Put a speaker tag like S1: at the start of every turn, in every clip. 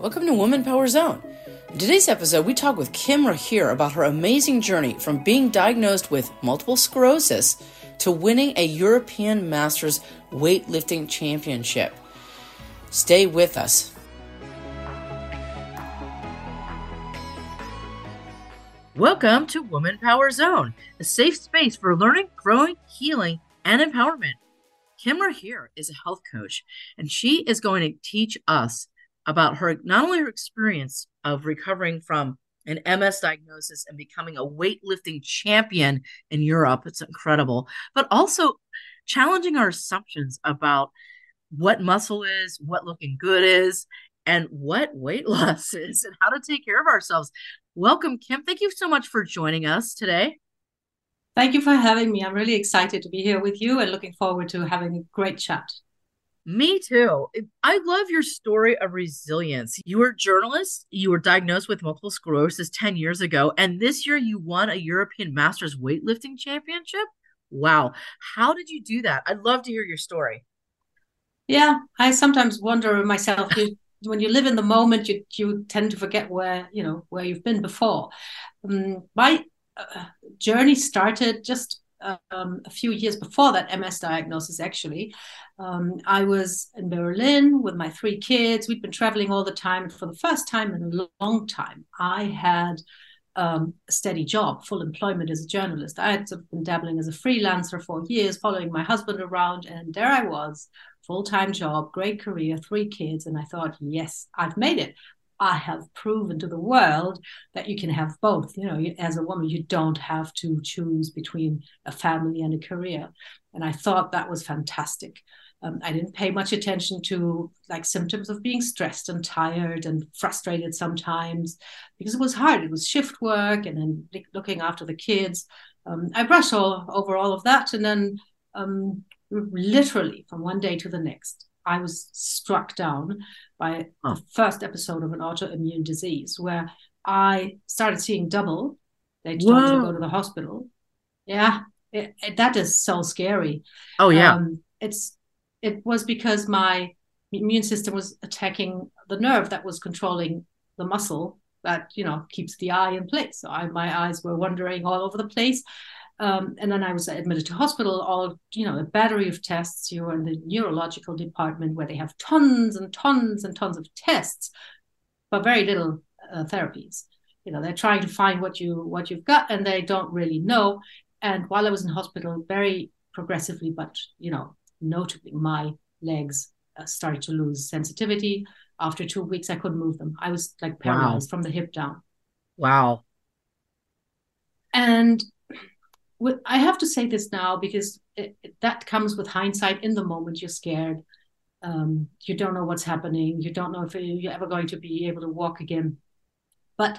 S1: Welcome to Woman Power Zone. In today's episode, we talk with Kim Rahir about her amazing journey from being diagnosed with multiple sclerosis to winning a European Masters weightlifting championship. Stay with us. Welcome to Woman Power Zone, a safe space for learning, growing, healing, and empowerment. Kim Rahir is a health coach, and she is going to teach us about her not only her experience of recovering from an MS diagnosis and becoming a weightlifting champion in Europe. It's incredible, but also challenging our assumptions about what muscle is, what looking good is, and what weight loss is, and how to take care of ourselves. Welcome, Kim. Thank you so much for joining us today.
S2: Thank you for having me. I'm really excited to be here with you and looking forward to having a great chat.
S1: Me too. I love your story of resilience. You were a journalist, you were diagnosed with multiple sclerosis 10 years ago, and this year you won a European Masters weightlifting championship. Wow. How did you do that? I'd love to hear your story.
S2: Yeah, I sometimes wonder myself when you live in the moment you you tend to forget where, you know, where you've been before. Um, my uh, journey started just um, a few years before that MS diagnosis, actually. Um, I was in Berlin with my three kids. We'd been traveling all the time. And for the first time in a long time, I had um, a steady job, full employment as a journalist. I had sort of been dabbling as a freelancer for years, following my husband around. And there I was, full time job, great career, three kids. And I thought, yes, I've made it. I have proven to the world that you can have both. You know, as a woman, you don't have to choose between a family and a career. And I thought that was fantastic. Um, I didn't pay much attention to like symptoms of being stressed and tired and frustrated sometimes because it was hard. It was shift work and then looking after the kids. Um, I brushed all over all of that, and then um, literally from one day to the next, I was struck down by oh. the first episode of an autoimmune disease where I started seeing double. They told Whoa. me to go to the hospital. Yeah, it, it, that is so scary.
S1: Oh yeah, um,
S2: it's it was because my immune system was attacking the nerve that was controlling the muscle that you know keeps the eye in place. So I, my eyes were wandering all over the place, um, and then I was admitted to hospital, all, you know, a battery of tests. You were in the neurological department where they have tons and tons and tons of tests, but very little uh, therapies. You know, they're trying to find what you what you've got, and they don't really know. And while I was in hospital, very progressively, but you know, notably, my legs uh, started to lose sensitivity. After two weeks, I couldn't move them. I was like paralyzed wow. from the hip down.
S1: Wow.
S2: And I have to say this now because it, that comes with hindsight. In the moment, you're scared. Um, you don't know what's happening. You don't know if you're ever going to be able to walk again. But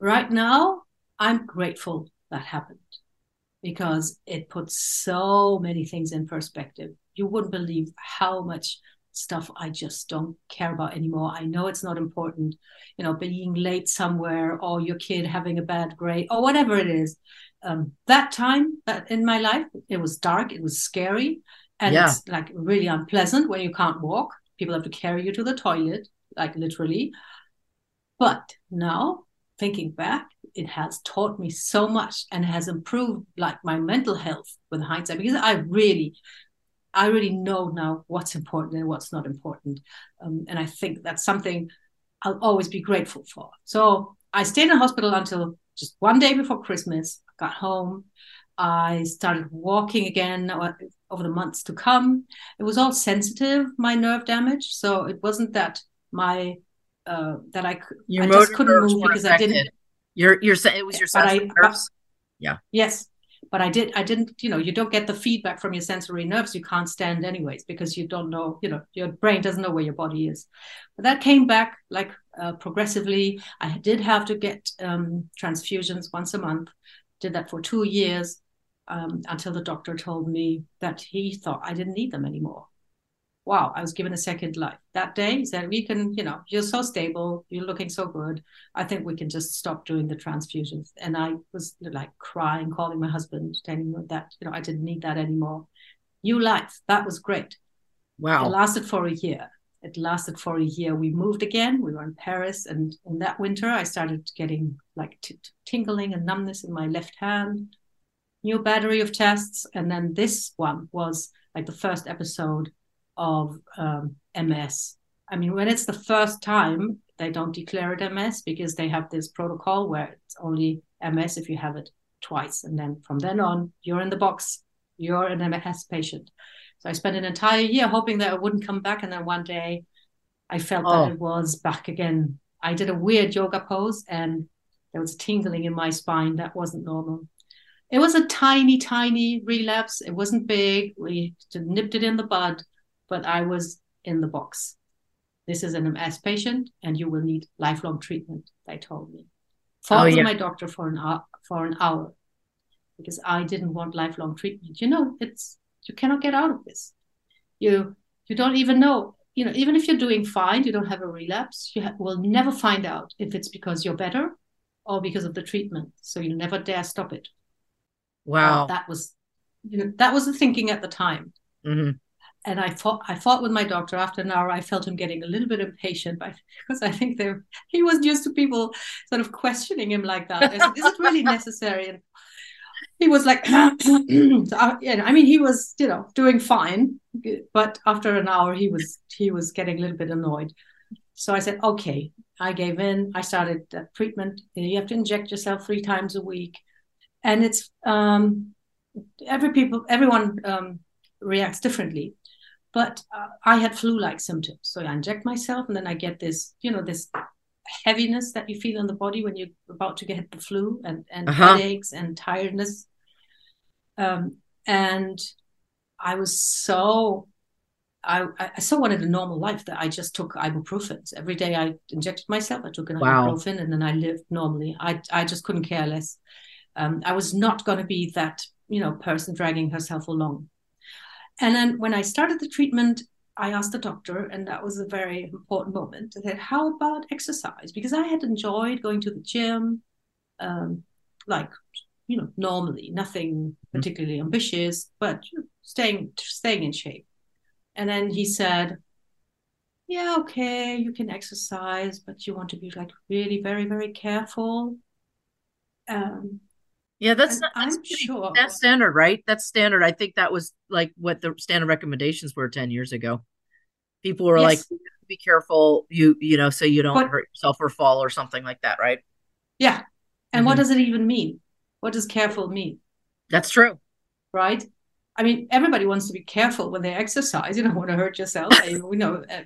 S2: right now, I'm grateful that happened because it puts so many things in perspective. You wouldn't believe how much stuff I just don't care about anymore. I know it's not important, you know, being late somewhere or your kid having a bad grade or whatever it is um, that time in my life, it was dark, it was scary, and yeah. it's like really unpleasant when you can't walk. People have to carry you to the toilet, like literally. But now, thinking back, it has taught me so much and has improved like my mental health with hindsight because I really, I really know now what's important and what's not important. Um, and I think that's something I'll always be grateful for. So I stayed in the hospital until just one day before Christmas got home. I started walking again over the months to come. It was all sensitive, my nerve damage. So it wasn't that my uh, that I,
S1: your
S2: I
S1: just couldn't move because affected. I didn't. You're you're saying it was your sensitive
S2: I, nerves. yeah. Yes, but I did I didn't you know you don't get the feedback from your sensory nerves. You can't stand anyways because you don't know you know your brain doesn't know where your body is. But that came back like uh, progressively. I did have to get um, transfusions once a month. Did that for two years um, until the doctor told me that he thought I didn't need them anymore wow, I was given a second life. That day, he said, we can, you know, you're so stable, you're looking so good. I think we can just stop doing the transfusions. And I was like crying, calling my husband, telling him that, you know, I didn't need that anymore. New life. That was great.
S1: Wow.
S2: It lasted for a year. It lasted for a year. We moved again. We were in Paris. And in that winter, I started getting like t- tingling and numbness in my left hand. New battery of tests. And then this one was like the first episode of um, MS. I mean, when it's the first time, they don't declare it MS because they have this protocol where it's only MS if you have it twice. And then from then on, you're in the box, you're an MS patient. So I spent an entire year hoping that it wouldn't come back. And then one day I felt oh. that it was back again. I did a weird yoga pose and there was a tingling in my spine that wasn't normal. It was a tiny, tiny relapse. It wasn't big. We nipped it in the bud but I was in the box. This is an MS patient, and you will need lifelong treatment. They told me. Fought oh, yeah. my doctor for an hour, for an hour because I didn't want lifelong treatment. You know, it's you cannot get out of this. You you don't even know. You know, even if you're doing fine, you don't have a relapse. You ha- will never find out if it's because you're better or because of the treatment. So you never dare stop it.
S1: Wow,
S2: uh, that was you know that was the thinking at the time.
S1: Mm-hmm
S2: and I fought I fought with my doctor after an hour. I felt him getting a little bit impatient because I think they he was used to people sort of questioning him like that. Is, is it really necessary? And he was like, so I, yeah, I mean, he was you know doing fine, but after an hour, he was he was getting a little bit annoyed. So I said, okay. I gave in. I started treatment. You have to inject yourself three times a week, and it's um, every people everyone um, reacts differently but uh, I had flu-like symptoms. So I inject myself, and then I get this, you know, this heaviness that you feel in the body when you're about to get the flu, and and uh-huh. headaches and tiredness. Um, and I was so I, I so wanted a normal life that I just took ibuprofen every day. I injected myself. I took an wow. ibuprofen, and then I lived normally. I I just couldn't care less. Um, I was not going to be that you know person dragging herself along. And then when I started the treatment, I asked the doctor, and that was a very important moment. I said, How about exercise? Because I had enjoyed going to the gym, um, like, you know, normally, nothing mm-hmm. particularly mm-hmm. ambitious, but staying staying in shape. And then he said, Yeah, okay, you can exercise, but you want to be like really very, very careful. Um,
S1: yeah, that's not, that's, pretty, sure. that's standard, right? That's standard. I think that was like what the standard recommendations were 10 years ago. People were yes. like, be careful, you you know, so you don't but, hurt yourself or fall or something like that, right?
S2: Yeah. And mm-hmm. what does it even mean? What does careful mean?
S1: That's true.
S2: Right? I mean, everybody wants to be careful when they exercise. You don't want to hurt yourself. we know uh,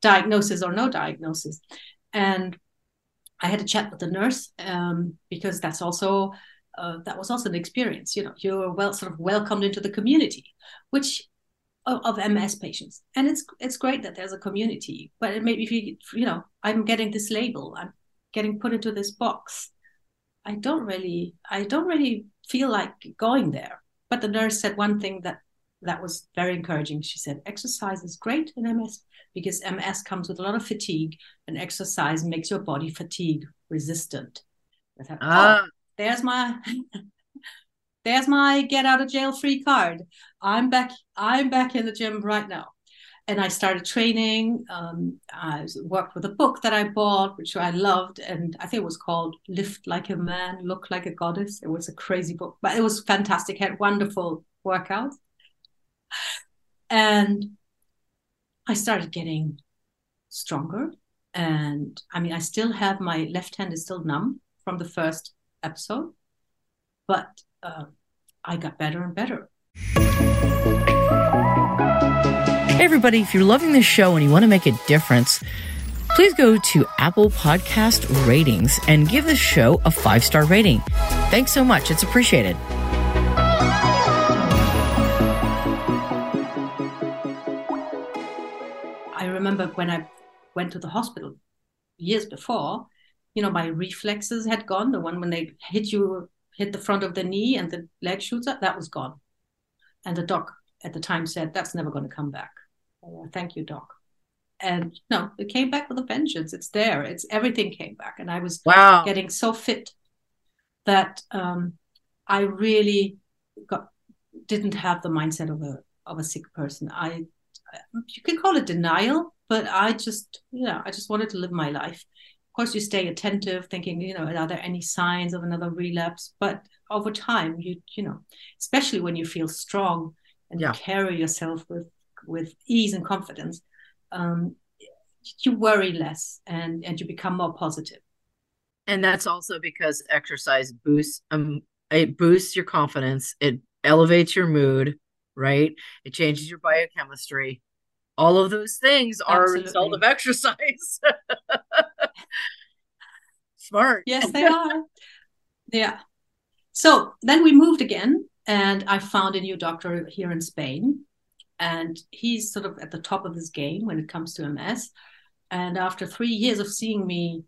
S2: diagnosis or no diagnosis. And I had a chat with the nurse um, because that's also uh, that was also an experience. You know, you're well sort of welcomed into the community, which of, of MS patients, and it's it's great that there's a community. But it maybe if you you know, I'm getting this label, I'm getting put into this box. I don't really, I don't really feel like going there. But the nurse said one thing that that was very encouraging. She said, exercise is great in MS because MS comes with a lot of fatigue, and exercise makes your body fatigue resistant. Thought, ah. Oh, there's my there's my get out of jail free card. I'm back i'm back in the gym right now. And i started training um, i worked with a book that i bought which i loved and i think it was called lift like a man look like a goddess. It was a crazy book but it was fantastic. Had wonderful workouts. And i started getting stronger. And i mean i still have my left hand is still numb from the first episode, but uh, I got better and better.
S1: Hey, everybody, if you're loving this show and you want to make a difference, please go to Apple Podcast Ratings and give this show a five star rating. Thanks so much, it's appreciated.
S2: I remember when I went to the hospital years before, you know, my reflexes had gone. The one when they hit you, hit the front of the knee and the leg shoots up, that was gone. And the doc at the time said, that's never going to come back. Oh, thank you, doc. And no, it came back with a vengeance. It's there. It's everything came back. And I was
S1: wow.
S2: getting so fit that um, I really got didn't have the mindset of a of a sick person. I you can call it denial, but I just yeah, I just wanted to live my life. Of course, you stay attentive, thinking you know are there any signs of another relapse? But over time, you you know, especially when you feel strong and yeah. you carry yourself with with ease and confidence, um, you worry less and and you become more positive.
S1: And that's also because exercise boosts um it boosts your confidence. It elevates your mood, right? It changes your biochemistry. All of those things are Absolutely. a result of exercise. Smart.
S2: Yes, they are. yeah. So then we moved again, and I found a new doctor here in Spain. And he's sort of at the top of his game when it comes to MS. And after three years of seeing me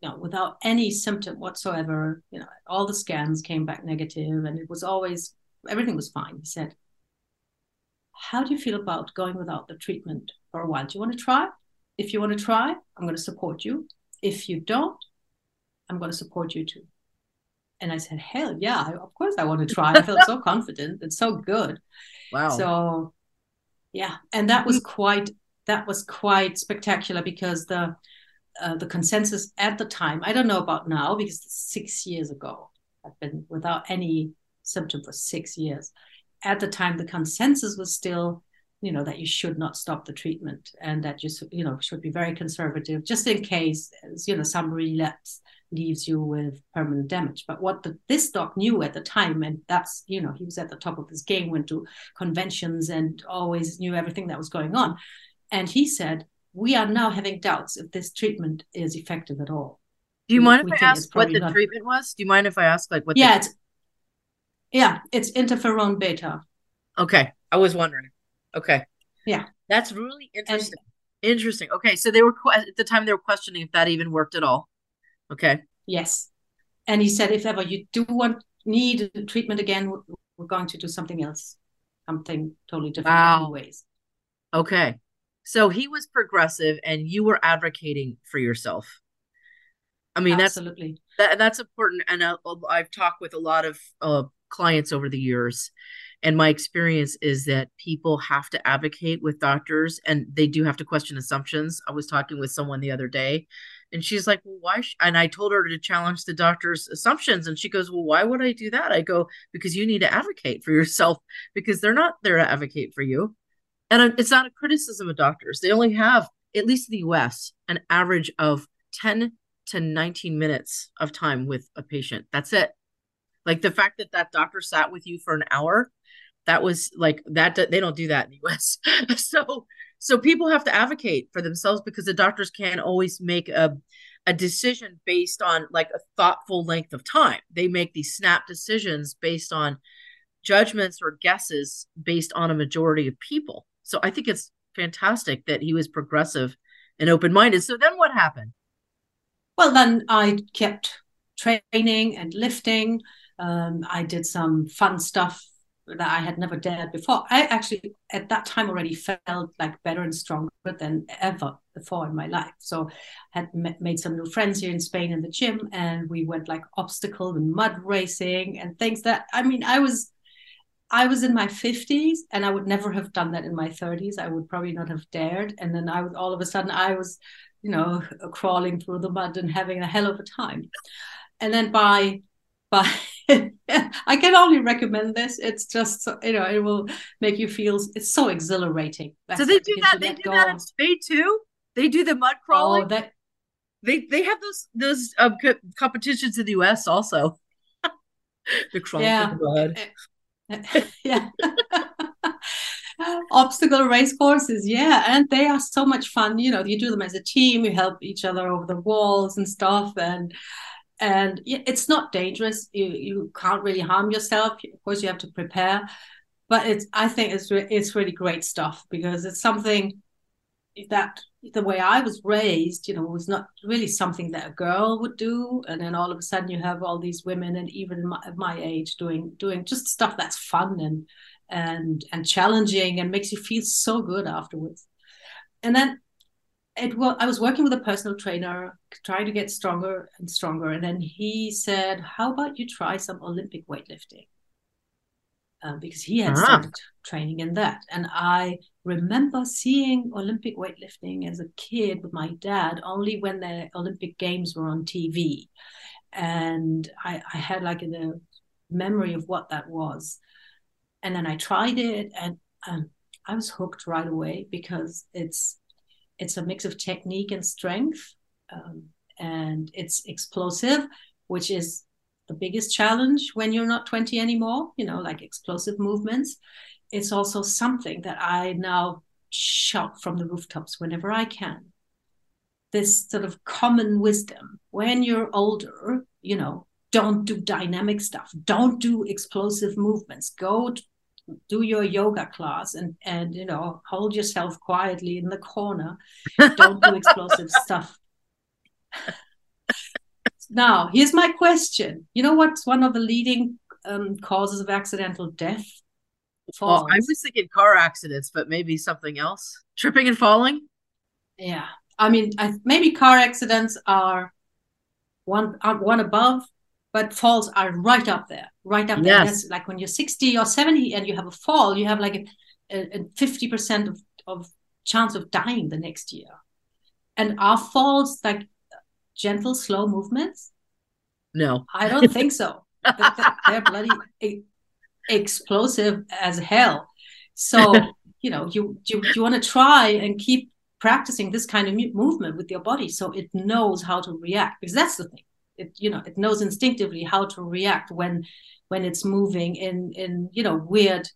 S2: you know, without any symptom whatsoever. You know, all the scans came back negative, and it was always everything was fine. He said, "How do you feel about going without the treatment for a while? Do you want to try? If you want to try, I'm going to support you. If you don't, I'm going to support you too." And I said, "Hell yeah! Of course I want to try." I felt so confident. It's so good.
S1: Wow.
S2: So, yeah, and that was quite that was quite spectacular because the uh, the consensus at the time, I don't know about now because six years ago, I've been without any symptom for six years. At the time, the consensus was still, you know, that you should not stop the treatment and that you, you know, should be very conservative just in case, you know, some relapse leaves you with permanent damage. But what the, this doc knew at the time, and that's, you know, he was at the top of his game, went to conventions and always knew everything that was going on. And he said, we are now having doubts if this treatment is effective at all.
S1: Do you mind we, if I ask what the not... treatment was? Do you mind if I ask like what?
S2: Yeah,
S1: the...
S2: it's yeah, it's interferon beta.
S1: Okay, I was wondering. Okay.
S2: Yeah,
S1: that's really interesting. And, interesting. Okay, so they were at the time they were questioning if that even worked at all. Okay.
S2: Yes, and he said if ever you do want need treatment again, we're going to do something else, something totally different wow. ways.
S1: Okay. So he was progressive and you were advocating for yourself. I mean,
S2: Absolutely.
S1: that's that, that's important. And I, uh, I've talked with a lot of uh, clients over the years, and my experience is that people have to advocate with doctors, and they do have to question assumptions. I was talking with someone the other day, and she's like, "Well, why?" And I told her to challenge the doctor's assumptions, and she goes, "Well, why would I do that?" I go, "Because you need to advocate for yourself, because they're not there to advocate for you." and it's not a criticism of doctors. They only have, at least in the US, an average of 10 to 19 minutes of time with a patient. That's it. Like the fact that that doctor sat with you for an hour, that was like that. They don't do that in the US. so, so people have to advocate for themselves because the doctors can't always make a a decision based on like a thoughtful length of time. They make these snap decisions based on judgments or guesses based on a majority of people. So I think it's fantastic that he was progressive and open minded. So then what happened?
S2: Well, then I kept training and lifting. Um, I did some fun stuff that I had never dared before. I actually, at that time, already felt like better and stronger than ever before in my life. So, I had made some new friends here in Spain in the gym, and we went like obstacle and mud racing and things that I mean, I was I was in my 50s and I would never have done that in my 30s. I would probably not have dared. And then I was all of a sudden I was, you know, crawling through the mud and having a hell of a time. And then by by I can only recommend this. It's just you know, it will make you feel it's so exhilarating.
S1: so they do that they do that in Spain too? They do the mud crawling. Oh, that they they have those those um, competitions in the US also. the crawling yeah. mud. Eh,
S2: yeah. Obstacle race courses, yeah, and they are so much fun. You know, you do them as a team, you help each other over the walls and stuff, and and it's not dangerous. You you can't really harm yourself. Of course, you have to prepare, but it's I think it's re- it's really great stuff because it's something that the way I was raised, you know, was not really something that a girl would do. And then all of a sudden, you have all these women, and even my, my age, doing doing just stuff that's fun and and and challenging and makes you feel so good afterwards. And then it was I was working with a personal trainer, trying to get stronger and stronger. And then he said, "How about you try some Olympic weightlifting?" Uh, because he had uh-huh. started training in that, and I remember seeing Olympic weightlifting as a kid with my dad only when the Olympic Games were on TV, and I, I had like a memory of what that was, and then I tried it, and um, I was hooked right away because it's it's a mix of technique and strength, um, and it's explosive, which is the biggest challenge when you're not 20 anymore. You know, like explosive movements. It's also something that I now shout from the rooftops whenever I can. This sort of common wisdom when you're older, you know, don't do dynamic stuff, don't do explosive movements, go do your yoga class and and you know hold yourself quietly in the corner don't do explosive stuff now here's my question you know what's one of the leading um, causes of accidental death
S1: Falls. Well, I was thinking car accidents, but maybe something else. Tripping and falling.
S2: Yeah, I mean, I, maybe car accidents are one are one above, but falls are right up there, right up there. Yes. like when you're 60 or 70 and you have a fall, you have like a, a 50% of, of chance of dying the next year. And are falls like gentle, slow movements?
S1: No.
S2: I don't think so. they're, they're bloody explosive as hell. So, you know, you, you, you want to try and keep practicing this kind of movement with your body so it knows how to react because that's the thing it you know it knows instinctively how to react when when it's moving in in you know weird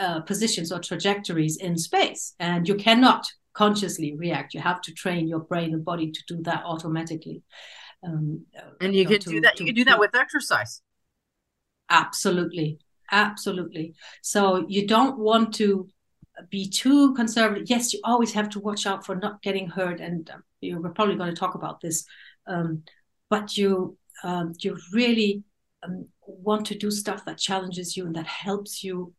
S2: uh, positions or trajectories in space. And you cannot consciously react. You have to train your brain and body to do that automatically.
S1: Um, and you, you know, can to, do that to, you can do that with exercise.
S2: Absolutely. Absolutely. So you don't want to be too conservative. Yes you always have to watch out for not getting hurt. And you know, we're probably going to talk about this um, but you um, you really um, want to do stuff that challenges you and that helps you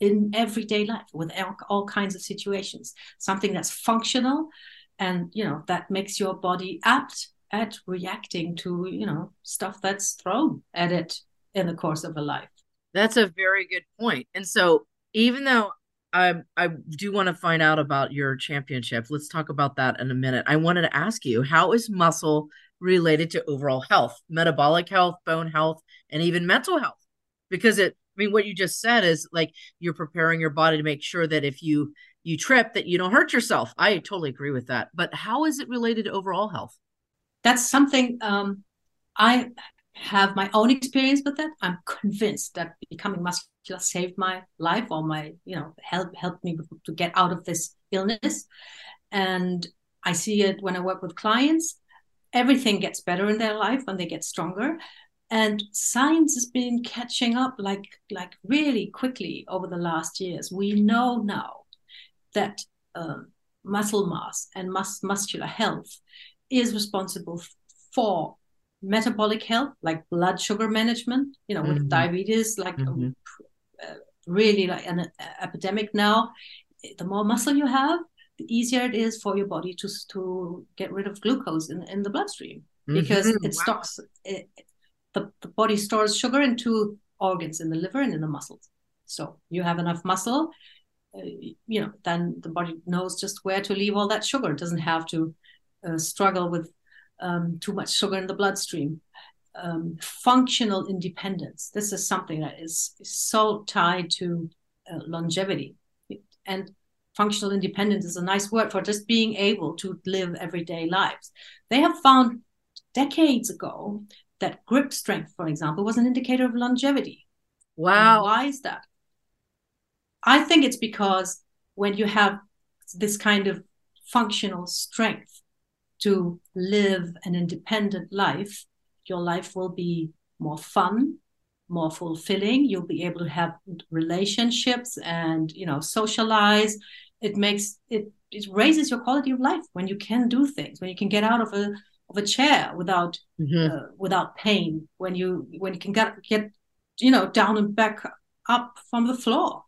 S2: in everyday life with all, all kinds of situations something that's functional and you know that makes your body apt at reacting to you know stuff that's thrown at it in the course of a life
S1: that's a very good point. and so even though I I do want to find out about your championship. Let's talk about that in a minute. I wanted to ask you, how is muscle related to overall health, metabolic health, bone health, and even mental health. Because it, I mean, what you just said is like you're preparing your body to make sure that if you you trip, that you don't hurt yourself. I totally agree with that. But how is it related to overall health?
S2: That's something um, I have my own experience with that. I'm convinced that becoming muscular saved my life or my, you know, help helped me to get out of this illness. And I see it when I work with clients everything gets better in their life when they get stronger and science has been catching up like like really quickly over the last years we know now that um, muscle mass and mus- muscular health is responsible for metabolic health like blood sugar management you know mm-hmm. with diabetes like mm-hmm. uh, really like an uh, epidemic now the more muscle you have the easier it is for your body to to get rid of glucose in, in the bloodstream because mm-hmm. it wow. stocks it, the, the body stores sugar in two organs in the liver and in the muscles. So you have enough muscle uh, you know then the body knows just where to leave all that sugar. It doesn't have to uh, struggle with um, too much sugar in the bloodstream. Um, functional independence. This is something that is, is so tied to uh, longevity. And functional independence is a nice word for just being able to live everyday lives. They have found decades ago that grip strength, for example, was an indicator of longevity.
S1: Wow.
S2: And why is that? I think it's because when you have this kind of functional strength to live an independent life, your life will be more fun, more fulfilling. You'll be able to have relationships and, you know, socialize it makes it it raises your quality of life when you can do things when you can get out of a of a chair without mm-hmm. uh, without pain when you when you can get get you know down and back up from the floor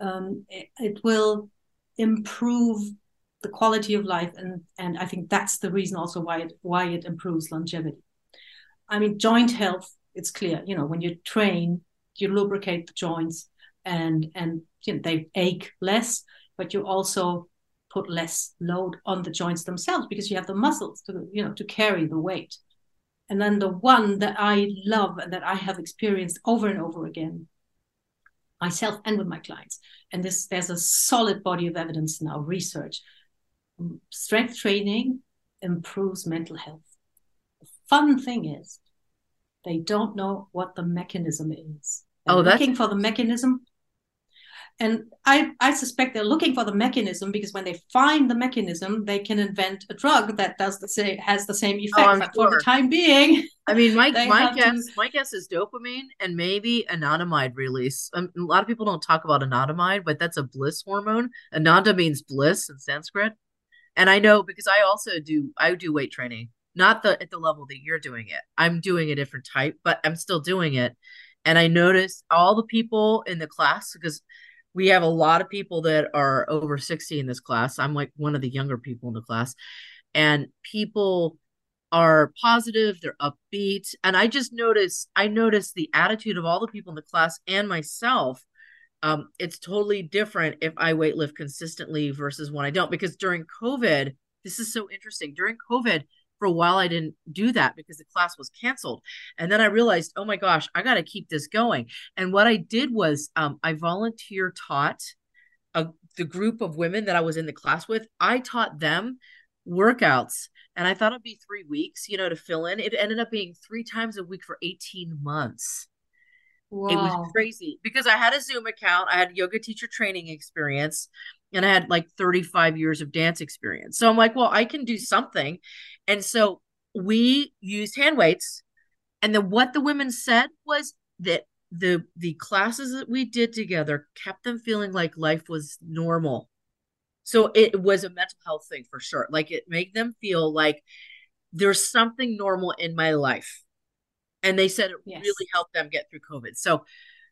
S2: um, it, it will improve the quality of life and and i think that's the reason also why it why it improves longevity i mean joint health it's clear you know when you train you lubricate the joints and and you know, they ache less but you also put less load on the joints themselves because you have the muscles to you know to carry the weight. And then the one that i love and that i have experienced over and over again myself and with my clients and this there's a solid body of evidence now research. Strength training improves mental health. The fun thing is they don't know what the mechanism is They're oh that's looking for the mechanism and I, I suspect they're looking for the mechanism because when they find the mechanism, they can invent a drug that does the same has the same effect. Oh, but sure. for the time being,
S1: I mean, my my guess to... my guess is dopamine and maybe anandamide release. Um, a lot of people don't talk about anandamide, but that's a bliss hormone. Ananda means bliss in Sanskrit, and I know because I also do I do weight training, not the at the level that you're doing it. I'm doing a different type, but I'm still doing it. And I notice all the people in the class because we have a lot of people that are over 60 in this class. I'm like one of the younger people in the class. And people are positive, they're upbeat. And I just notice, I notice the attitude of all the people in the class and myself. Um, it's totally different if I weightlift consistently versus when I don't. Because during COVID, this is so interesting. During COVID, for a while I didn't do that because the class was canceled. And then I realized, oh my gosh, I got to keep this going. And what I did was um, I volunteer taught a, the group of women that I was in the class with, I taught them workouts. And I thought it'd be three weeks, you know, to fill in. It ended up being three times a week for 18 months. Wow. It was crazy because I had a Zoom account, I had yoga teacher training experience, and I had like 35 years of dance experience. So I'm like, well, I can do something. And so we used hand weights. And then what the women said was that the the classes that we did together kept them feeling like life was normal. So it was a mental health thing for sure. Like it made them feel like there's something normal in my life. And they said it yes. really helped them get through COVID. So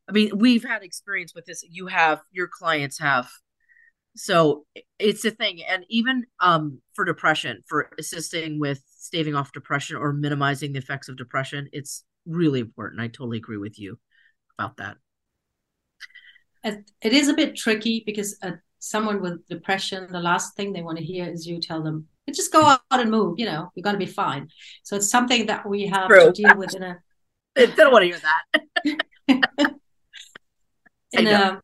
S1: I mean, we've had experience with this. You have, your clients have so it's a thing and even um, for depression for assisting with staving off depression or minimizing the effects of depression it's really important i totally agree with you about that.
S2: It is a bit tricky because uh, someone with depression the last thing they want to hear is you tell them just go out and move you know you're going to be fine. So it's something that we have True. to deal with in a
S1: they don't want to hear that.
S2: In a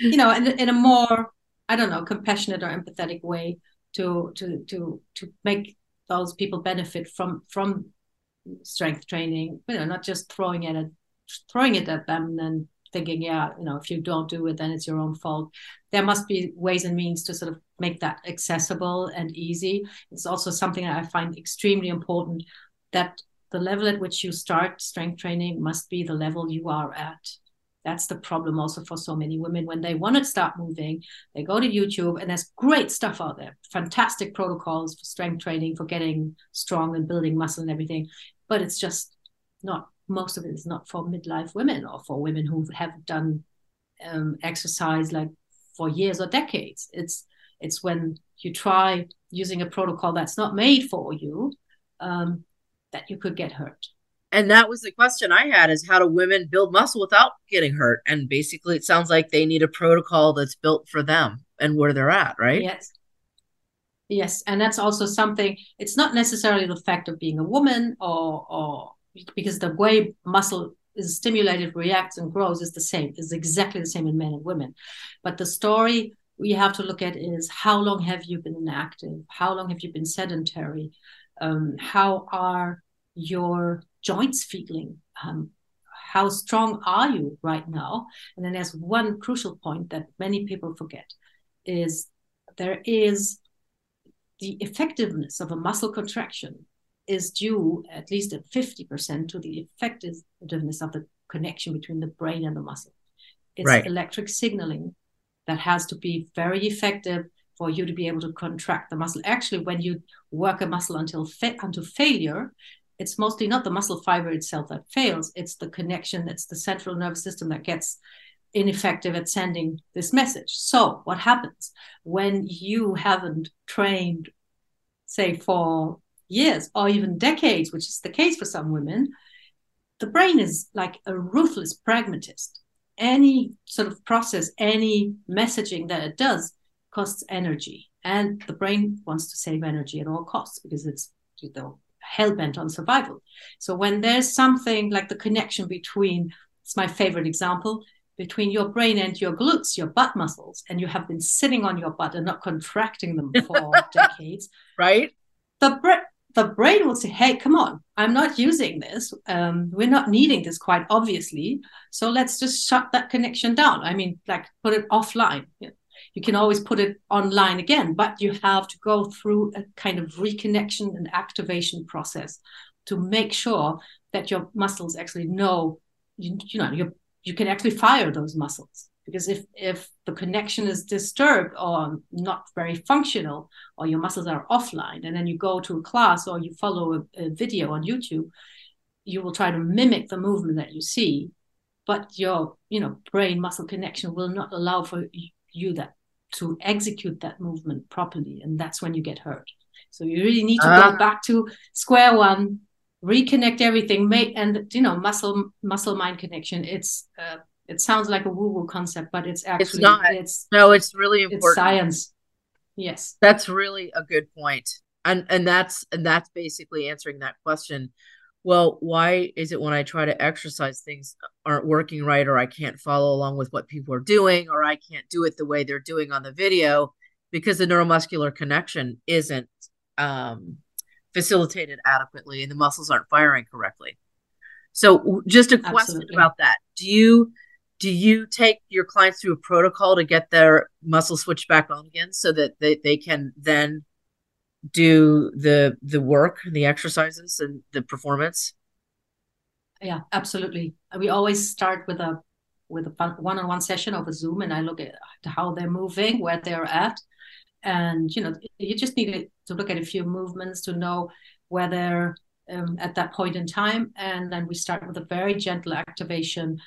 S2: you know in, in a more I don't know, compassionate or empathetic way to to to to make those people benefit from from strength training. You know, not just throwing it at throwing it at them and then thinking, yeah, you know, if you don't do it, then it's your own fault. There must be ways and means to sort of make that accessible and easy. It's also something that I find extremely important that the level at which you start strength training must be the level you are at that's the problem also for so many women. When they want to start moving they go to youtube and there's great stuff out there. Fantastic protocols for strength training for getting strong and building muscle and everything. But it's just not most of it is not for midlife women or for women who have done um, exercise like for years or decades. It's it's when you try using a protocol that's not made for you um, that you could get hurt
S1: and that was the question I had is how do women build muscle without getting hurt? And basically it sounds like they need a protocol that's built for them and where they're at, right?
S2: Yes. Yes. And that's also something it's not necessarily the fact of being a woman or or because the way muscle is stimulated, reacts and grows is the same, is exactly the same in men and women. But the story we have to look at is how long have you been inactive? How long have you been sedentary? Um, how are your joints feeling? Um, how strong are you right now? And then there's one crucial point that many people forget is there is the effectiveness of a muscle contraction is due at least at 50% to the effectiveness of the connection between the brain and the muscle. It's right. electric signaling that has to be very effective for you to be able to contract the muscle. Actually, when you work a muscle until fa- until failure, it's mostly not the muscle fiber itself that fails; it's the connection, it's the central nervous system that gets ineffective at sending this message. So, what happens when you haven't trained, say, for years or even decades, which is the case for some women? The brain is like a ruthless pragmatist. Any sort of process, any messaging that it does costs energy. And the brain wants to save energy at all costs because it's you know, hell bent on survival. So when there's something like the connection between, it's my favorite example, between your brain and your glutes, your butt muscles, and you have been sitting on your butt and not contracting them for decades,
S1: right?
S2: The bra- the brain will say, "Hey, come on, I'm not using this. Um, we're not needing this quite obviously. So let's just shut that connection down. I mean, like put it offline. You can always put it online again, but you have to go through a kind of reconnection and activation process to make sure that your muscles actually know you, you know you you can actually fire those muscles. Because if if the connection is disturbed or not very functional or your muscles are offline and then you go to a class or you follow a, a video on youtube you will try to mimic the movement that you see but your you know brain muscle connection will not allow for you that to execute that movement properly and that's when you get hurt. So you really need to go ah. back to square one reconnect everything make and you know muscle muscle mind connection. It's uh, it sounds like a woo woo concept but it's actually
S1: it's not. it's no it's really important.
S2: it's science. Yes.
S1: That's really a good point. And and that's and that's basically answering that question well why is it when i try to exercise things aren't working right or i can't follow along with what people are doing or i can't do it the way they're doing on the video because the neuromuscular connection isn't um facilitated adequately and the muscles aren't firing correctly. So just a question Absolutely. about that. Do you do you take your clients through a protocol to get their muscle switched back on again so that they, they can then do the the work, the exercises and the performance?
S2: Yeah, absolutely. We always start with a with a one-on-one session over Zoom and I look at how they're moving, where they're at, and you know you just need to look at a few movements to know whether um, at that point in time and then we start with a very gentle activation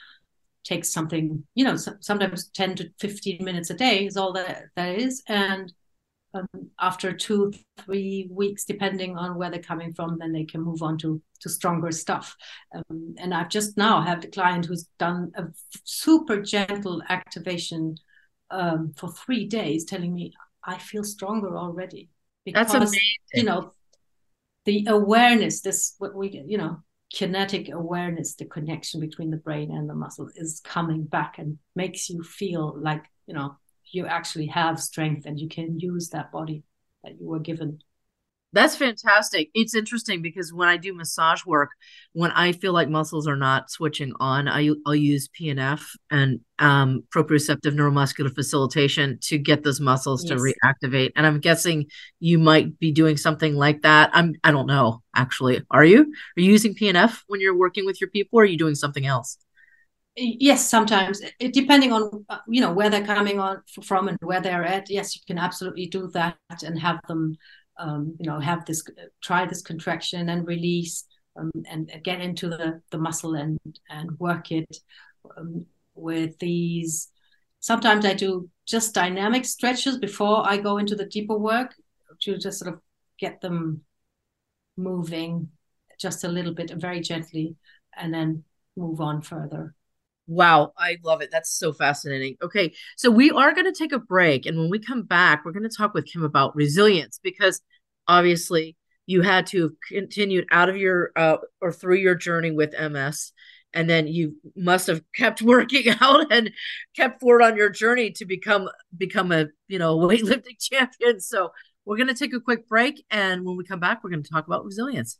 S2: takes something you know sometimes 10 to 15 minutes a day is all that that is and um, after two three weeks depending on where they're coming from then they can move on to to stronger stuff um, and i've just now had a client who's done a super gentle activation um, for three days telling me I feel stronger already.
S1: Because, That's amazing.
S2: You know, the awareness, this what we you know, kinetic awareness, the connection between the brain and the muscle is coming back and makes you feel like, you know, you actually have strength and you can use that body that you were given
S1: that's fantastic. It's interesting because when I do massage work, when I feel like muscles are not switching on, I, will use PNF and um, proprioceptive neuromuscular facilitation to get those muscles yes. to reactivate. And I'm guessing you might be doing something like that. I'm I don't know actually. Are you? Are you using PNF when you're working with your people, or are you doing something else?
S2: Yes sometimes. It, depending on uh, you know where they're coming on from and where they're at yes you can absolutely do that and have them um, you know have this try this contraction and release um, and get into the, the muscle and and work it um, with these. Sometimes i do just dynamic stretches before i go into the deeper work to just sort of get them moving just a little bit very gently and then move on further
S1: Wow, I love it. That's so fascinating. Okay, so we are going to take a break. And when we come back, we're going to talk with Kim about resilience because obviously you had to have continued out of your uh, or through your journey with MS. And then you must have kept working out and kept forward on your journey to become become a you know weightlifting champion. So we're going to take a quick break, and when we come back, we're going to talk about resilience.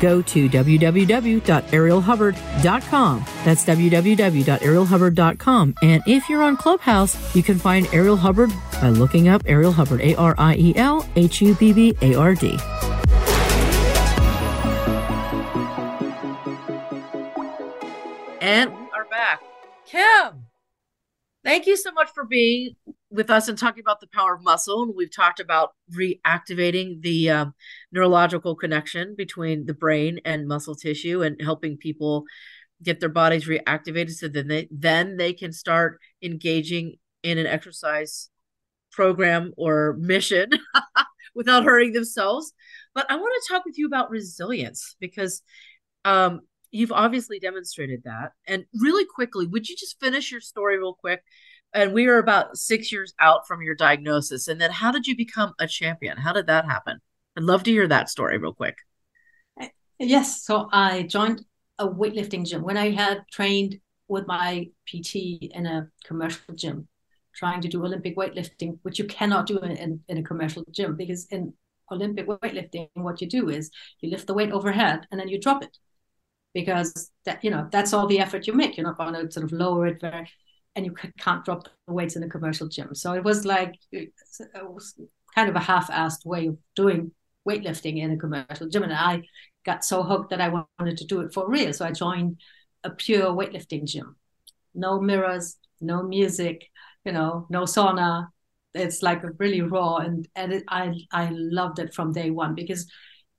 S1: go to www.arielhubbard.com. That's www.arielhubbard.com. And if you're on Clubhouse, you can find Ariel Hubbard by looking up Ariel Hubbard, A R I E L H U B B A R D. And we are back. Kim, thank you so much for being with us and talking about the power of muscle. And we've talked about reactivating the um, neurological connection between the brain and muscle tissue and helping people get their bodies reactivated so then they then they can start engaging in an exercise program or mission without hurting themselves. But I want to talk with you about resilience because um, you've obviously demonstrated that. And really quickly, would you just finish your story real quick? And we are about six years out from your diagnosis. And then how did you become a champion? How did that happen? I'd love to hear that story real quick.
S2: Eh, yes. So I joined a weightlifting gym when I had trained with my PT in a commercial gym, trying to do Olympic weightlifting, which you cannot do in, in a commercial gym because in Olympic weightlifting, what you do is you lift the weight overhead and then you drop it because that you know that's all the effort you make. You're not going to sort of lower it very, and you can't drop the weights in a commercial gym. So it was like it was kind of a half-assed way of doing weightlifting in a commercial gym, and I got so hooked that I wanted to do it for real. So I joined a pure weightlifting gym, no mirrors, no music, you know, no sauna. It's like really raw, and and it, I I loved it from day one because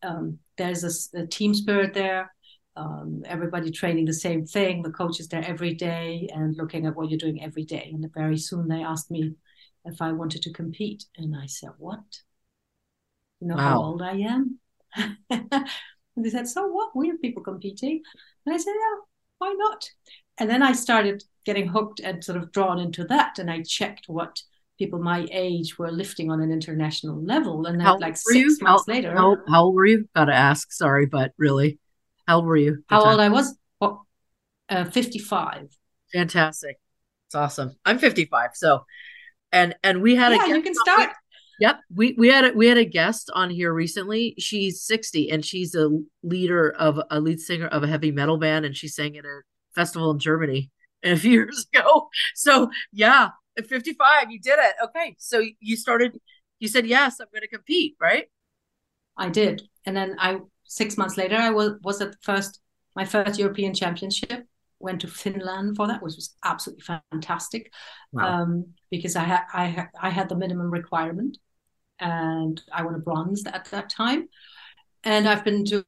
S2: um, there's a, a team spirit there um, everybody training the same thing. The coach is there every day and looking at what you're doing every day. And very soon they asked me if I wanted to compete. And I said, What? You know wow. how old I am? and they said, So what? We have people competing. And I said, Yeah, why not? And then I started getting hooked and sort of drawn into that. And I checked what people my age were lifting on an international level. And then, like six
S1: you?
S2: months
S1: how,
S2: later.
S1: How, how old were you? Gotta ask. Sorry, but really. How old were you?
S2: How time? old I was? Well, uh, 55.
S1: Fantastic. It's awesome. I'm 55. So, and, and we had
S2: yeah, a, you can start.
S1: Yep. We, we had a, we had a guest on here recently. She's 60 and she's a leader of a lead singer of a heavy metal band. And she sang at a festival in Germany a few years ago. So yeah, at 55, you did it. Okay. So you started, you said, yes, I'm going to compete, right?
S2: I did. And then I six months later, I was was at first my first European Championship. Went to Finland for that, which was absolutely fantastic, wow. um, because I had I had I had the minimum requirement, and I won a bronze at that time. And I've been to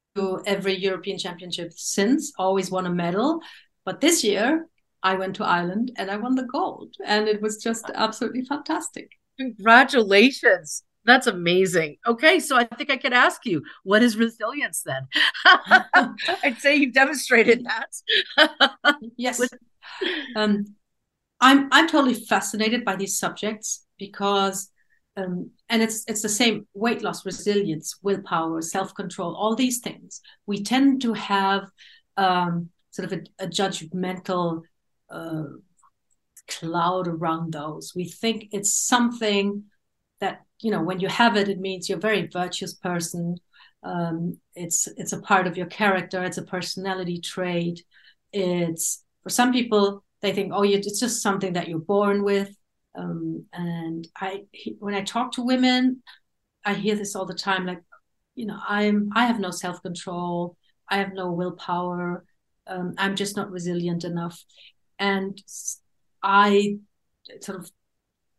S2: every European Championship since. Always won a medal, but this year I went to Ireland and I won the gold, and it was just absolutely fantastic.
S1: Congratulations! That's amazing. Okay, so I think I could ask you, what is resilience then? I'd say you've demonstrated that.
S2: yes. Um, I'm I'm totally fascinated by these subjects because um, and it's it's the same weight loss, resilience, willpower, self control, all these things. We tend to have um, sort of a, a judgmental uh, cloud around those. We think it's something that you know when you have it it means you're a very virtuous person. Um, it's it's a part of your character. It's a personality trait. It's for some people they think oh it's just something that you're born with. Um, and i when i talk to women i hear this all the time like you know i'm i have no self-control. I have no willpower. Um, i'm just not resilient enough. And i sort of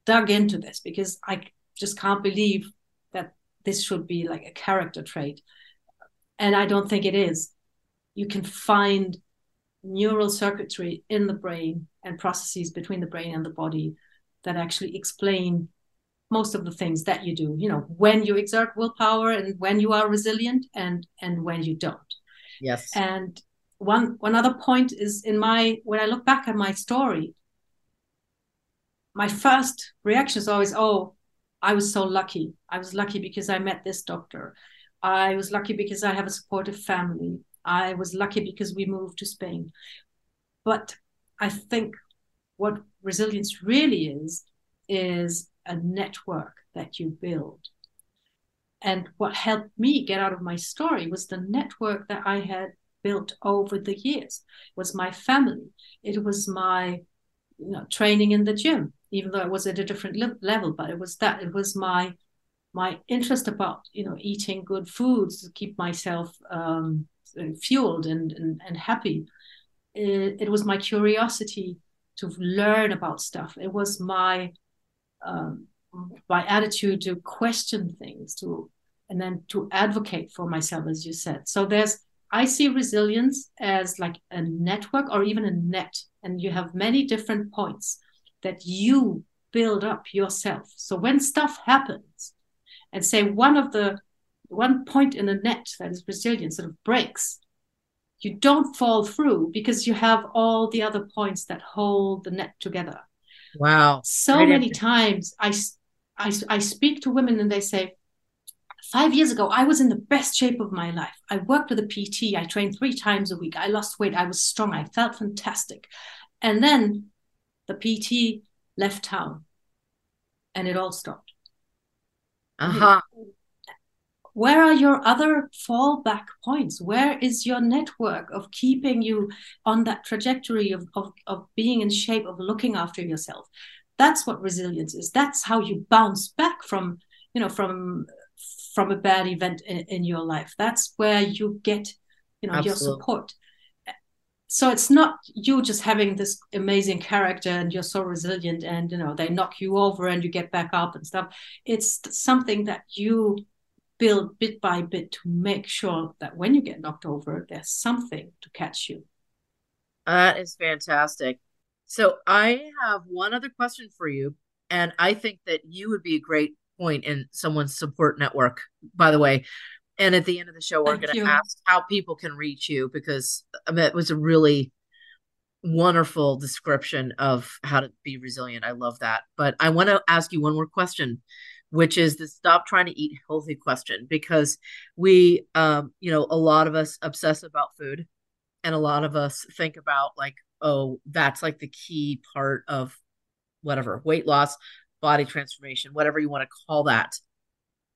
S2: dug into this because i just can't believe that this should be like a character trait. And I don't think it is. You can find neural circuitry in the brain and processes between the brain and the body that actually explain most of the things that you do you know when you exert willpower and when you are resilient and and when you don't
S1: yes
S2: and one one other point is in my when i look back at my story my first reaction is always oh I was so lucky. I was lucky because I met this doctor. I was lucky because I have a supportive family. I was lucky because we moved to Spain. but I think what resilience really is is a network that you build. And what helped me get out of my story was the network that I had built over the years. It was my family. It was my you know, training in the gym, even though it was at a different le- level. But it was that. It was my my interest about you know eating good foods to keep myself um, fueled and, and and happy. It, it was my curiosity to learn about stuff. It was my um, my attitude to question things, to and then to advocate for myself, as you said. So there's I see resilience as like a network or even a net, and you have many different points that you build up yourself. So when stuff happens, and say one of the one point in a net that is resilient sort of breaks, you don't fall through because you have all the other points that hold the net together.
S1: Wow.
S2: So Great many times I, I, I speak to women and they say, Five years ago, I was in the best shape of my life. I worked with a PT. I trained three times a week. I lost weight. I was strong. I felt fantastic. And then the PT left town and it all stopped.
S1: Uh-huh.
S2: Where are your other fallback points? Where is your network of keeping you on that trajectory of, of, of being in shape, of looking after yourself? That's what resilience is. That's how you bounce back from, you know, from from a bad event in, in your life. That's where you get, you know, Absolutely. your support so it's not you just having this amazing character and you're so resilient and you know they knock you over and you get back up and stuff. It's something that you build bit by bit to make sure that when you get knocked over there's something to catch you.
S1: That is fantastic. So i have one other question for you and i think that you would be a great point in someone's support network. By the way and at the end of the show, we're going to ask how people can reach you because I mean, it was a really wonderful description of how to be resilient. I love that. But I want to ask you one more question, which is the stop trying to eat healthy question because we, um, you know, a lot of us obsess about food and a lot of us think about like, oh, that's like the key part of whatever weight loss, body transformation, whatever you want to call that.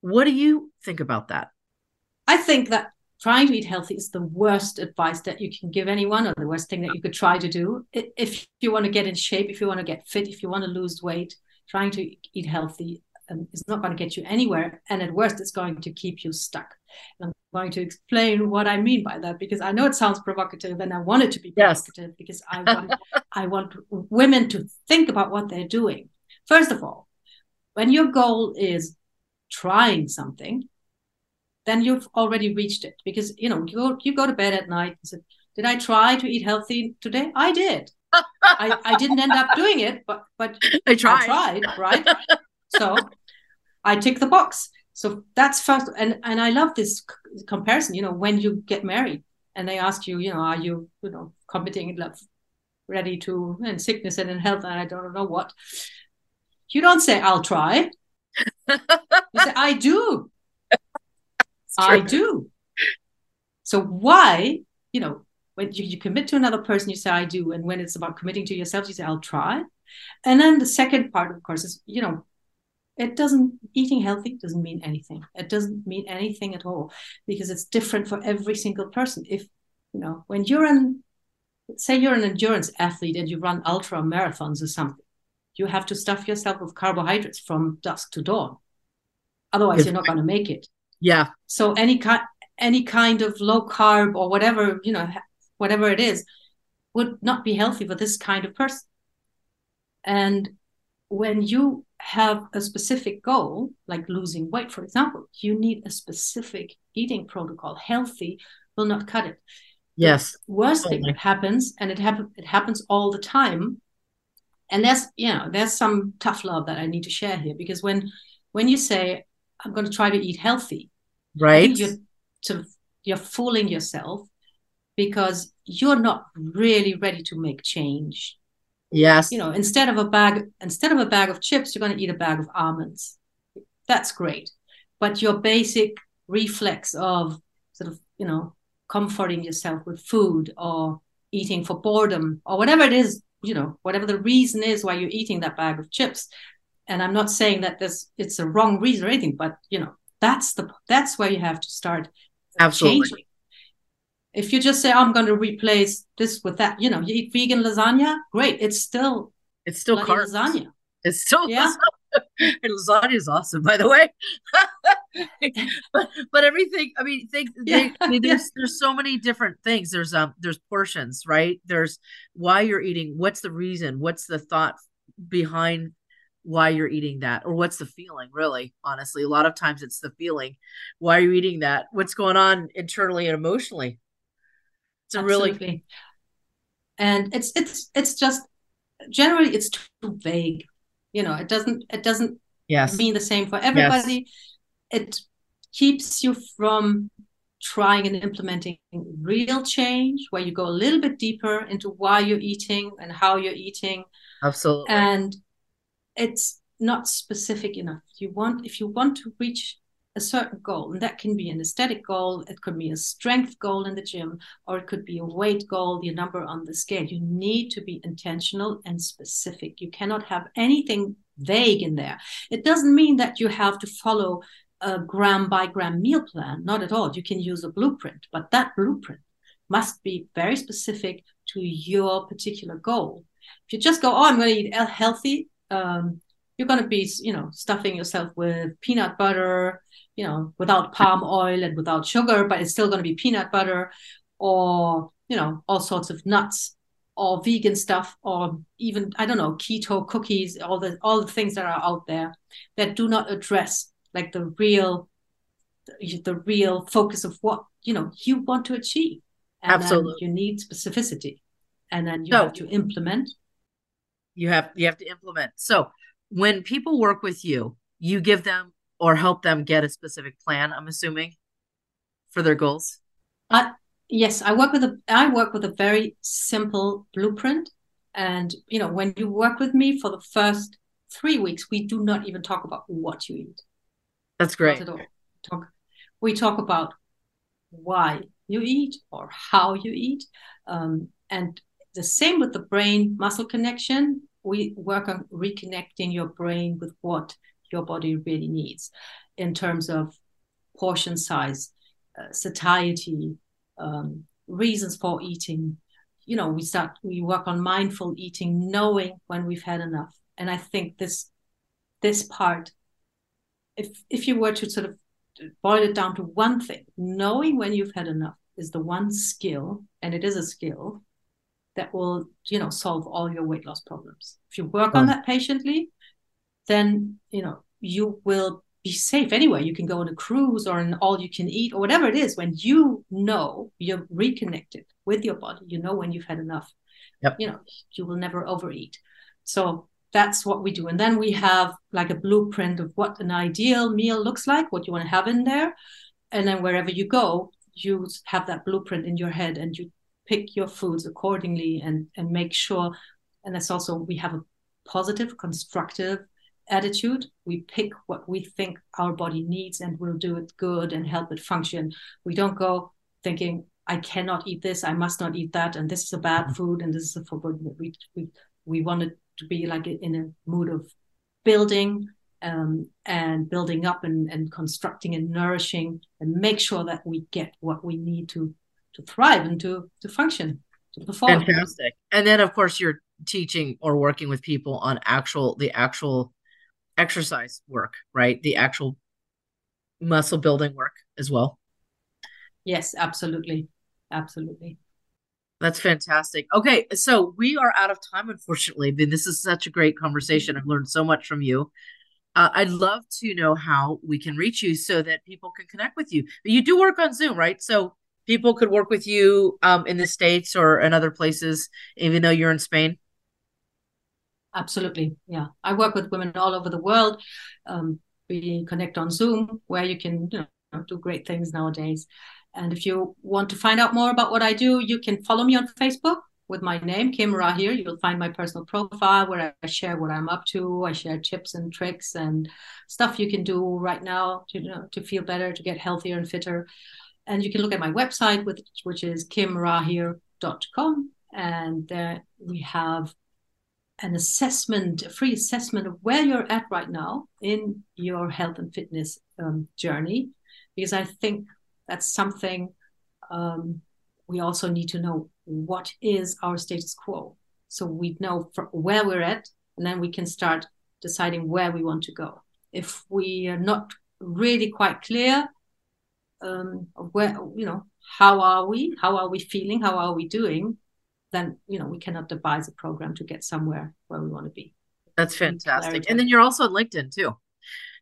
S1: What do you think about that?
S2: I think that trying to eat healthy is the worst advice that you can give anyone or the worst thing that you could try to do. If you want to get in shape, if you want to get fit, if you want to lose weight, trying to eat healthy um, is not going to get you anywhere. And at worst, it's going to keep you stuck. And I'm going to explain what I mean by that because I know it sounds provocative and I want it to be provocative yes. because I want, I want women to think about what they're doing. First of all, when your goal is trying something, then you've already reached it. Because you know you go, you go to bed at night and said did i try to eat healthy today? I did. I, I didn't end up doing it but but
S1: I tried.
S2: I tried. right? So i tick the box. So that's first and and i love this comparison you know when you get married and they ask you you know are you you know committing in love ready to in sickness and in health and i don't know what? You don't say i'll try. You say i do I do. So why, you know, when you, you commit to another person, you say I do, and when it's about committing to yourself, you say I'll try. And then the second part, of course, is you know, it doesn't eating healthy doesn't mean anything. It doesn't mean anything at all because it's different for every single person. If you know, when you're an say you're an endurance athlete and you run ultra marathons or something, you have to stuff yourself with carbohydrates from dusk to dawn. Otherwise, you're not going to make it.
S1: Yeah.
S2: So any kind any kind of low carb or whatever, you know, whatever it is, would not be healthy for this kind of person. And when you have a specific goal, like losing weight, for example, you need a specific eating protocol. Healthy will not cut it.
S1: Yes.
S2: The worst thing that happens, and it happens it happens all the time. And there's you know, there's some tough love that I need to share here because when when you say, I'm going to try to eat healthy,
S1: right?
S2: you're you're fooling yourself because you're not really ready to make change.
S1: Yes.
S2: You know instead of a bag instead of a bag of chips you're going to eat a bag of almonds. That's great. But your basic reflex of sort of you know comforting yourself with food or eating for boredom or whatever it is, you know, whatever the reason is why you're eating that bag of chips. And I'm not saying that this it's a wrong reason or anything, but you know, that's the that's where you have to start
S1: Absolutely. changing.
S2: If you just say, oh, I'm going to replace this with that, you know, you eat vegan lasagna, great. It's still
S1: it's still carbs.
S2: lasagna.
S1: It's still yeah. and lasagna is awesome, by the way. but, but everything, I mean, think yeah. they, I mean, there's there's so many different things. There's um there's portions, right? There's why you're eating. What's the reason? What's the thought behind why you're eating that, or what's the feeling? Really, honestly, a lot of times it's the feeling. Why are you eating that? What's going on internally and emotionally? It's a Absolutely. really
S2: and it's it's it's just generally it's too vague you know it doesn't it doesn't
S1: yes.
S2: mean the same for everybody yes. it keeps you from trying and implementing real change where you go a little bit deeper into why you're eating and how you're eating
S1: absolutely
S2: and it's not specific enough. You want if you want to reach a certain goal and that can be an aesthetic goal it could be a strength goal in the gym or it could be a weight goal the number on the scale. You need to be intentional and specific. You cannot have anything vague in there. It doesn't mean that you have to follow a gram by gram meal plan not at all. You can use a blueprint but that blueprint must be very specific to your particular goal. If you just go oh i'm going to eat healthy um, you're going to be you know stuffing yourself with peanut butter you know, without palm oil and without sugar, but it's still going to be peanut butter or, you know, all sorts of nuts or vegan stuff or even, I don't know, keto cookies, all the all the things that are out there that do not address like the real the real focus of what, you know, you want to achieve. And
S1: Absolutely.
S2: you need specificity. And then you so, have to implement.
S1: You have you have to implement. So when people work with you, you give them or help them get a specific plan i'm assuming for their goals?
S2: Uh, yes i work with a i work with a very simple blueprint. And you know when you work with me for the first three weeks we do not even talk about what you eat.
S1: That's great.
S2: Not at all. talk we talk about why you eat or how you eat. Um, and the same with the brain muscle connection we work on reconnecting your brain with what your body really needs in terms of portion size, uh, satiety, um, reasons for eating. You know, we start, we work on mindful eating, knowing when we've had enough. And I think this, this part, if if you were to sort of boil it down to one thing, knowing when you've had enough is the one skill, and it is a skill that will, you know, solve all your weight loss problems. If you work on mm. that patiently, then you know you will be safe anywhere. You can go on a cruise or an all you can eat or whatever it is. When you know you're reconnected with your body, you know when you've had enough.
S1: Yep.
S2: You know, you will never overeat. So that's what we do. And then we have like a blueprint of what an ideal meal looks like, what you want to have in there. And then wherever you go, you have that blueprint in your head and you pick your foods accordingly and and make sure and that's also we have a positive constructive attitude. We pick what we think our body needs and we'll do it good and help it function. We don't go thinking, I cannot eat this, I must not eat that, and this is a bad mm-hmm. food and this is a forbidden. We we we wanted to be like in a mood of building um, and building up and, and constructing and nourishing and make sure that we get what we need to to thrive and to to function to perform.
S1: Fantastic. And then of course you're teaching or working with people on actual the actual exercise work, right? The actual muscle building work as well.
S2: Yes, absolutely. Absolutely.
S1: That's fantastic. Okay, so we are out of time, unfortunately. This is such a great conversation. I've learned so much from you. Uh, I'd love to know how we can reach you so that people can connect with you. But you do work on Zoom, right? So people could work with you um, in the States or in other places, even though you're in Spain.
S2: Absolutely. Yeah. I work with women all over the world. Um, we connect on Zoom where you can you know, do great things nowadays. And if you want to find out more about what I do, you can follow me on Facebook with my name, Kim Rahir. You'll find my personal profile where I share what I'm up to. I share tips and tricks and stuff you can do right now to, you know, to feel better, to get healthier and fitter. And you can look at my website, with, which is kimrahir.com and there we have an assessment, a free assessment of where you're at right now in your health and fitness um, journey, because I think that's something um, we also need to know what is our status quo. So we know where we're at, and then we can start deciding where we want to go. If we are not really quite clear um, where, you know, how are we, how are we feeling, how are we doing, then you know we cannot devise a program to get somewhere where we want to be.
S1: That's fantastic. And then you're also on LinkedIn too.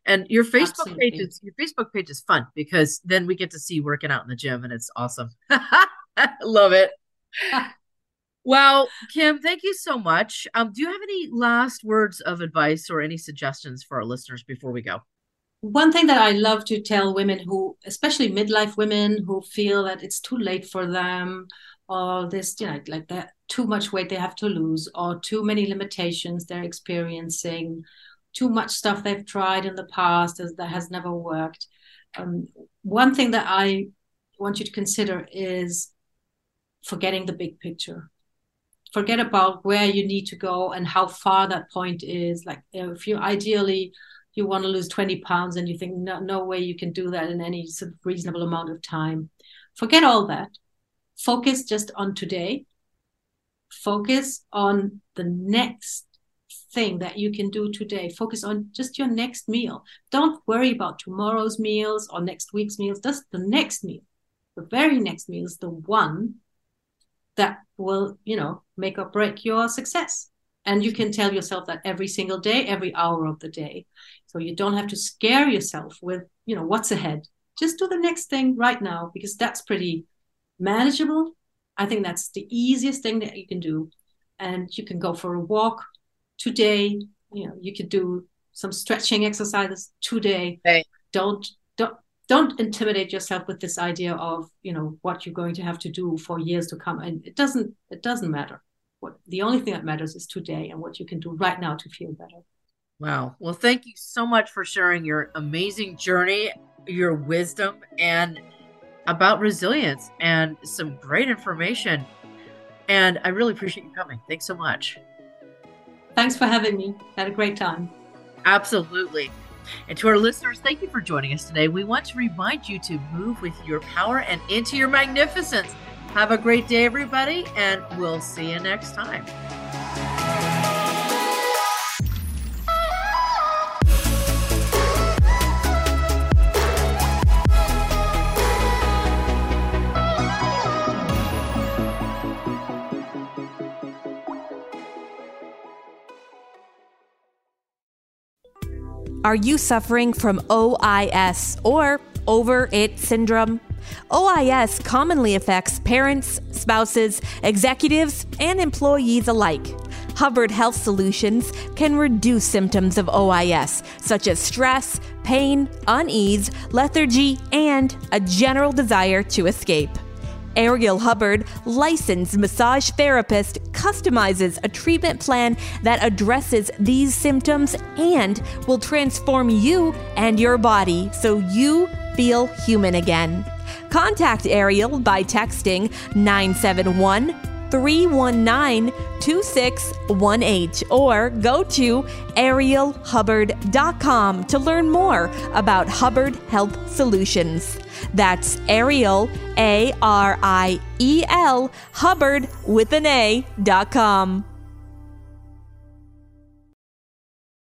S1: And your Facebook Absolutely. page is your Facebook page is fun because then we get to see working out in the gym and it's awesome. Love it. well, Kim, thank you so much. Um, do you have any last words of advice or any suggestions for our listeners before we go?
S2: One thing that I love to tell women who, especially midlife women who feel that it's too late for them or this you know like that too much weight they have to lose or too many limitations they're experiencing too much stuff they've tried in the past that has never worked. Um, one thing that i want you to consider is forgetting the big picture. Forget about where you need to go and how far that point is. Like if you ideally you want to lose 20 pounds and you think no, no way you can do that in any sort of reasonable amount of time. Forget all that. Focus just on today. Focus on the next thing that you can do today. Focus on just your next meal. Don't worry about tomorrow's meals or next week's meals just the next meal. The very next meal is the one that will you know make or break your success and you can tell yourself that every single day every hour of the day so you don't have to scare yourself with you know what's ahead just do the next thing right now because that's pretty manageable. I think that's the easiest thing that you can do. And you can go for a walk today. You know, you could do some stretching exercises today. Don't don't don't intimidate yourself with this idea of you know what you're going to have to do for years to come. And it doesn't it doesn't matter. What the only thing that matters is today and what you can do right now to feel better.
S1: Wow. Well, thank you so much for sharing your amazing journey, your wisdom, and about resilience and some great information. And I really appreciate you coming. Thanks so much.
S2: Thanks for having me. Had a great time.
S1: Absolutely. And to our listeners, thank you for joining us today. We want to remind you to move with your power and into your magnificence. Have a great day, everybody, and we'll see you next time.
S3: Are you suffering from OIS or over it syndrome? OIS commonly affects parents, spouses, executives, and employees alike. Hubbard Health Solutions can reduce symptoms of OIS, such as stress, pain, unease, lethargy, and a general desire to escape. Ariel Hubbard, licensed massage therapist, customizes a treatment plan that addresses these symptoms and will transform you and your body so you feel human again. Contact Ariel by texting 971 319 2618 or go to arielhubbard.com to learn more about Hubbard Health Solutions. That's Ariel, A R I E L, Hubbard with an A dot com.